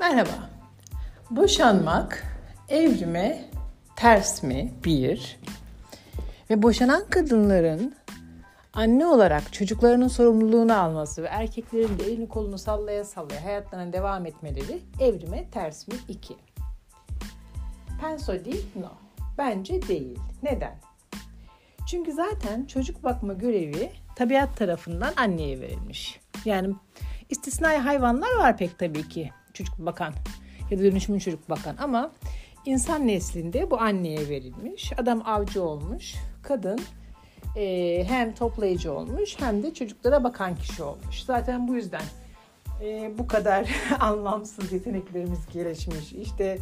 Merhaba. Boşanmak evrime ters mi? Bir. Ve boşanan kadınların anne olarak çocuklarının sorumluluğunu alması ve erkeklerin de elini kolunu sallaya sallaya hayatlarına devam etmeleri evrime ters mi? İki. Penso değil, no. Bence değil. Neden? Çünkü zaten çocuk bakma görevi tabiat tarafından anneye verilmiş. Yani istisnai hayvanlar var pek tabii ki çocuk bakan ya da dönüşümün çocuk bakan ama insan neslinde bu anneye verilmiş. Adam avcı olmuş, kadın e, hem toplayıcı olmuş hem de çocuklara bakan kişi olmuş. Zaten bu yüzden e, bu kadar anlamsız yeteneklerimiz gelişmiş. İşte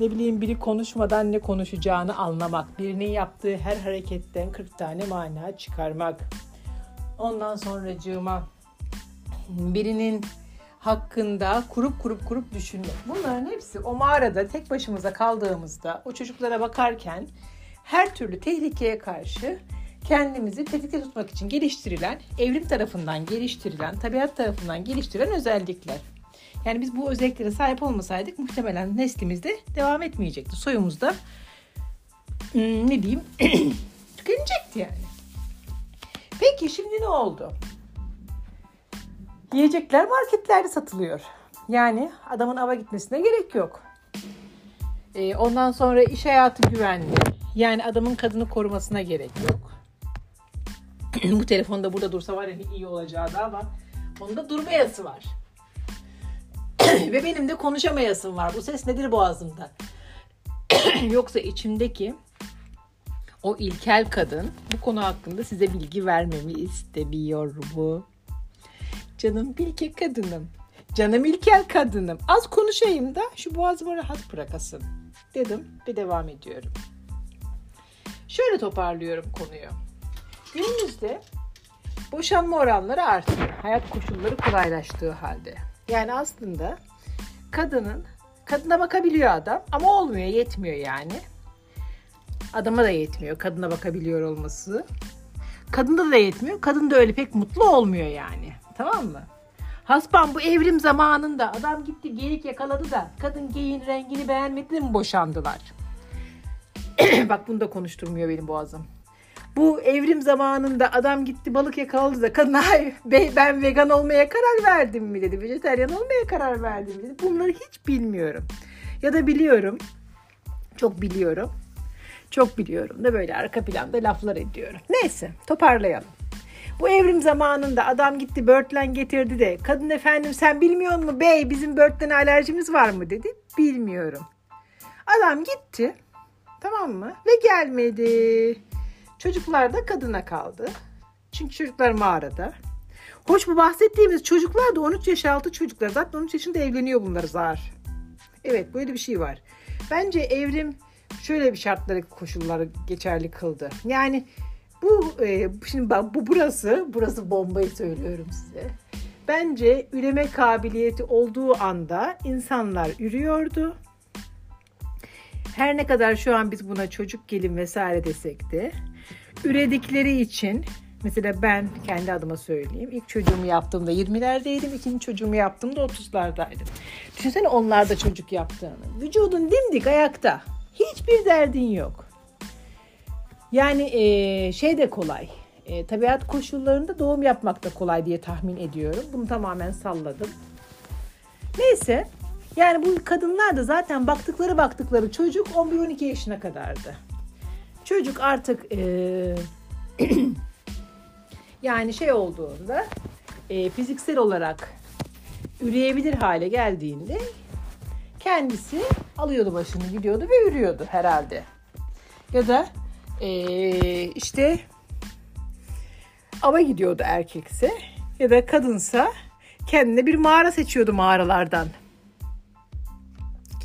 ne bileyim biri konuşmadan ne konuşacağını anlamak, birinin yaptığı her hareketten 40 tane mana çıkarmak. Ondan sonracığıma birinin hakkında kurup kurup kurup düşünmek. Bunların hepsi o mağarada tek başımıza kaldığımızda o çocuklara bakarken her türlü tehlikeye karşı kendimizi tetikte tutmak için geliştirilen, evrim tarafından geliştirilen, tabiat tarafından geliştirilen özellikler. Yani biz bu özelliklere sahip olmasaydık muhtemelen neslimiz de devam etmeyecekti. Soyumuz da hmm, ne diyeyim tükenecekti yani. Peki şimdi ne oldu? Yiyecekler marketlerde satılıyor. Yani adamın ava gitmesine gerek yok. Ee, ondan sonra iş hayatı güvenli. Yani adamın kadını korumasına gerek yok. Bu telefonda burada dursa var ya iyi olacağı da ama onda durmayası var. Ve benim de konuşamayasım var. Bu ses nedir boğazımda? Yoksa içimdeki o ilkel kadın bu konu hakkında size bilgi vermemi istemiyor bu. Canım ilkel kadınım. Canım ilkel kadınım. Az konuşayım da şu boğazımı rahat bırakasın. Dedim ve devam ediyorum. Şöyle toparlıyorum konuyu. Günümüzde boşanma oranları artıyor. Hayat koşulları kolaylaştığı halde. Yani aslında kadının kadına bakabiliyor adam ama olmuyor, yetmiyor yani. Adama da yetmiyor kadına bakabiliyor olması. Kadında da yetmiyor. Kadın da öyle pek mutlu olmuyor yani. Tamam mı? Hasban bu evrim zamanında adam gitti geyik yakaladı da kadın geyin rengini beğenmedi mi boşandılar? Bak bunu da konuşturmuyor benim boğazım. Bu evrim zamanında adam gitti balık yakaladı da kadın hayır ben vegan olmaya karar verdim mi dedi. Vejeteryan olmaya karar verdim mi dedi. Bunları hiç bilmiyorum. Ya da biliyorum. Çok biliyorum. Çok biliyorum da böyle arka planda laflar ediyorum. Neyse toparlayalım. Bu evrim zamanında adam gitti börtlen getirdi de kadın efendim sen bilmiyor mu bey bizim börtlene alerjimiz var mı dedi. Bilmiyorum. Adam gitti tamam mı ve gelmedi. Çocuklar da kadına kaldı. Çünkü çocuklar mağarada. Hoş bu bahsettiğimiz çocuklar da 13 yaş altı çocuklar. Zaten 13 yaşında evleniyor bunlar zar. Evet böyle bir şey var. Bence evrim şöyle bir şartları koşulları geçerli kıldı. Yani bu e, şimdi bu burası burası bombayı söylüyorum size. Bence üreme kabiliyeti olduğu anda insanlar ürüyordu. Her ne kadar şu an biz buna çocuk gelin vesaire desek de üredikleri için mesela ben kendi adıma söyleyeyim. İlk çocuğumu yaptığımda 20'lerdeydim. ikinci çocuğumu yaptığımda 30'lardaydım. Düşünsene onlar da çocuk yaptığını. Vücudun dimdik ayakta. Hiçbir derdin yok. Yani e, şey de kolay. E, tabiat koşullarında doğum yapmak da kolay diye tahmin ediyorum. Bunu tamamen salladım. Neyse. Yani bu kadınlar da zaten baktıkları baktıkları çocuk 11-12 yaşına kadardı. Çocuk artık e, yani şey olduğunda e, fiziksel olarak üreyebilir hale geldiğinde kendisi alıyordu başını gidiyordu ve ürüyordu herhalde. Ya da ee, işte ava gidiyordu erkekse ya da kadınsa kendine bir mağara seçiyordu mağaralardan.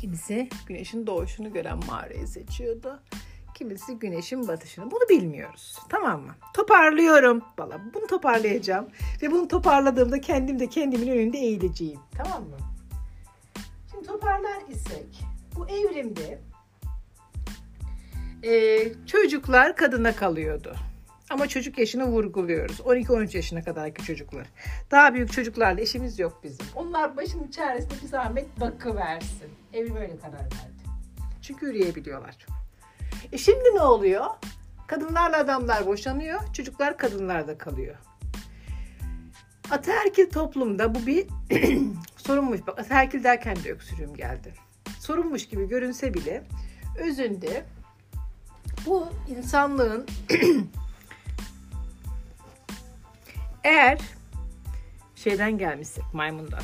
Kimisi güneşin doğuşunu gören mağarayı seçiyordu. Kimisi güneşin batışını. Bunu bilmiyoruz. Tamam mı? Toparlıyorum. Valla bunu toparlayacağım. Ve bunu toparladığımda kendim de kendimin önünde eğileceğim. Tamam mı? Şimdi toparlar isek bu evrimde e, çocuklar kadına kalıyordu. Ama çocuk yaşını vurguluyoruz. 12-13 yaşına kadarki çocuklar. Daha büyük çocuklarla işimiz yok bizim. Onlar başının çaresine bir zahmet bakıversin. Evrim öyle karar verdi. Çünkü yürüyebiliyorlar. E şimdi ne oluyor? Kadınlarla adamlar boşanıyor, çocuklar kadınlarda kalıyor. Ataerkil toplumda bu bir sorunmuş. Bak ataerkil derken de öksürüğüm geldi. Sorunmuş gibi görünse bile özünde bu insanlığın eğer şeyden gelmişsek maymundan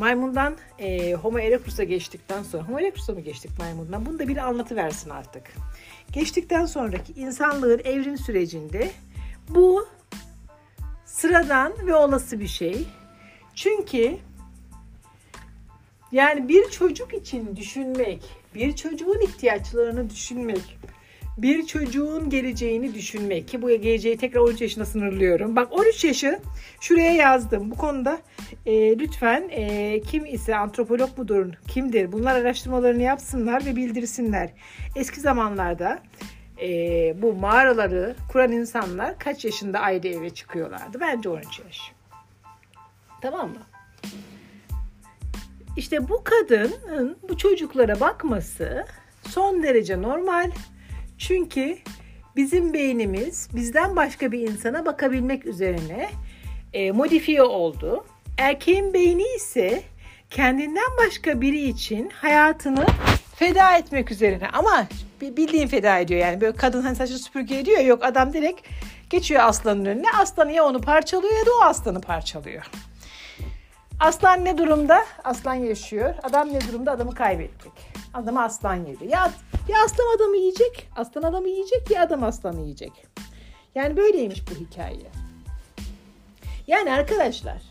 maymundan e, Homo erectus'a geçtikten sonra Homo erectus'a mı geçtik maymundan? Bunu da bir anlatı versin artık. Geçtikten sonraki insanlığın evrim sürecinde bu sıradan ve olası bir şey. Çünkü yani bir çocuk için düşünmek, bir çocuğun ihtiyaçlarını düşünmek, bir çocuğun geleceğini düşünmek ki bu geleceği tekrar 13 yaşına sınırlıyorum. Bak 13 yaşı şuraya yazdım. Bu konuda e, lütfen e, kim ise antropolog mudur, kimdir bunlar araştırmalarını yapsınlar ve bildirsinler. Eski zamanlarda e, bu mağaraları kuran insanlar kaç yaşında ayrı eve çıkıyorlardı? Bence 13 yaş. Tamam mı? İşte bu kadının bu çocuklara bakması son derece normal. Çünkü bizim beynimiz bizden başka bir insana bakabilmek üzerine e, modifiye oldu. Erkeğin beyni ise kendinden başka biri için hayatını feda etmek üzerine. Ama bildiğin feda ediyor yani. Böyle kadın hani saçını süpürge ediyor. Yok adam direkt geçiyor aslanın önüne. Aslanı ya onu parçalıyor ya da o aslanı parçalıyor. Aslan ne durumda? Aslan yaşıyor. Adam ne durumda? Adamı kaybettik. Adamı aslan yedi. Ya, ya aslan adamı yiyecek, aslan adamı yiyecek ya adam aslanı yiyecek. Yani böyleymiş bu hikaye. Yani arkadaşlar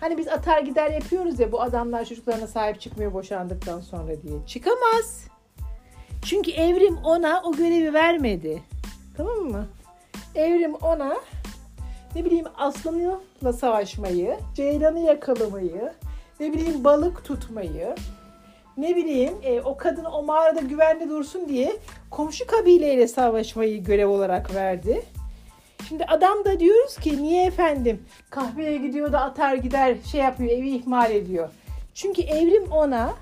hani biz atar gider yapıyoruz ya bu adamlar çocuklarına sahip çıkmıyor boşandıktan sonra diye. Çıkamaz. Çünkü evrim ona o görevi vermedi. Tamam mı? Evrim ona ne bileyim aslanla savaşmayı, ceylanı yakalamayı, ne bileyim balık tutmayı, ne bileyim e, o kadın o mağarada güvenli dursun diye komşu kabileyle savaşmayı görev olarak verdi. Şimdi adam da diyoruz ki niye efendim kahveye gidiyor da atar gider şey yapıyor evi ihmal ediyor. Çünkü evrim ona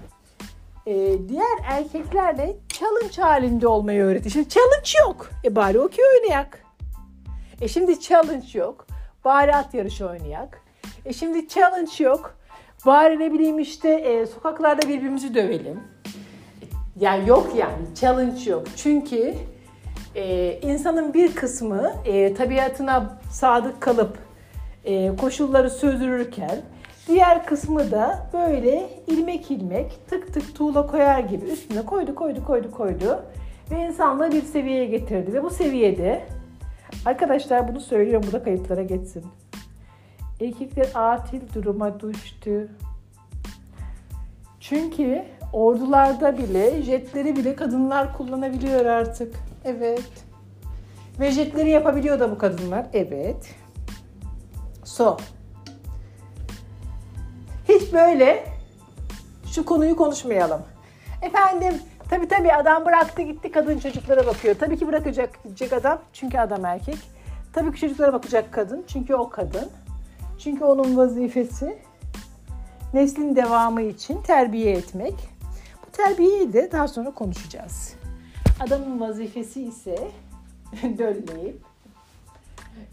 e, diğer erkeklerle challenge halinde olmayı öğretti. Şimdi challenge yok. E bari okey oynayak. E şimdi challenge yok. Bari at yarışı oynayak. E şimdi challenge yok. Bari ne bileyim işte e, sokaklarda birbirimizi dövelim. Yani yok yani challenge yok. Çünkü e, insanın bir kısmı e, tabiatına sadık kalıp e, koşulları sürdürürken diğer kısmı da böyle ilmek ilmek tık tık tuğla koyar gibi üstüne koydu koydu koydu koydu ve insanlığı bir seviyeye getirdi ve bu seviyede arkadaşlar bunu söylüyorum bu da kayıtlara geçsin. Erkekler atil duruma düştü. Çünkü ordularda bile jetleri bile kadınlar kullanabiliyor artık. Evet. Ve jetleri yapabiliyor da bu kadınlar. Evet. So. Hiç böyle şu konuyu konuşmayalım. Efendim tabi tabi adam bıraktı gitti kadın çocuklara bakıyor. Tabii ki bırakacak gidecek adam çünkü adam erkek. Tabii ki çocuklara bakacak kadın çünkü o kadın. Çünkü onun vazifesi neslin devamı için terbiye etmek. Bu terbiyeyi de daha sonra konuşacağız. Adamın vazifesi ise dölleyip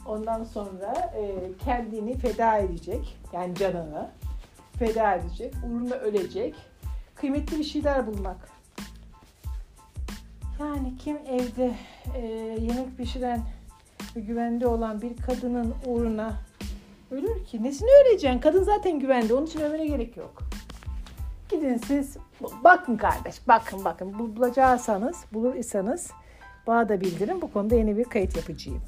ondan sonra e, kendini feda edecek. Yani canını feda edecek. Uğruna ölecek. Kıymetli bir şeyler bulmak. Yani kim evde e, yemek pişiren ve güvende olan bir kadının uğruna ölür ki? Nesini öleceksin? Kadın zaten güvende. Onun için ölmene gerek yok. Gidin siz bakın kardeş bakın bakın bulacaksanız bulur iseniz bana da bildirin bu konuda yeni bir kayıt yapacağım.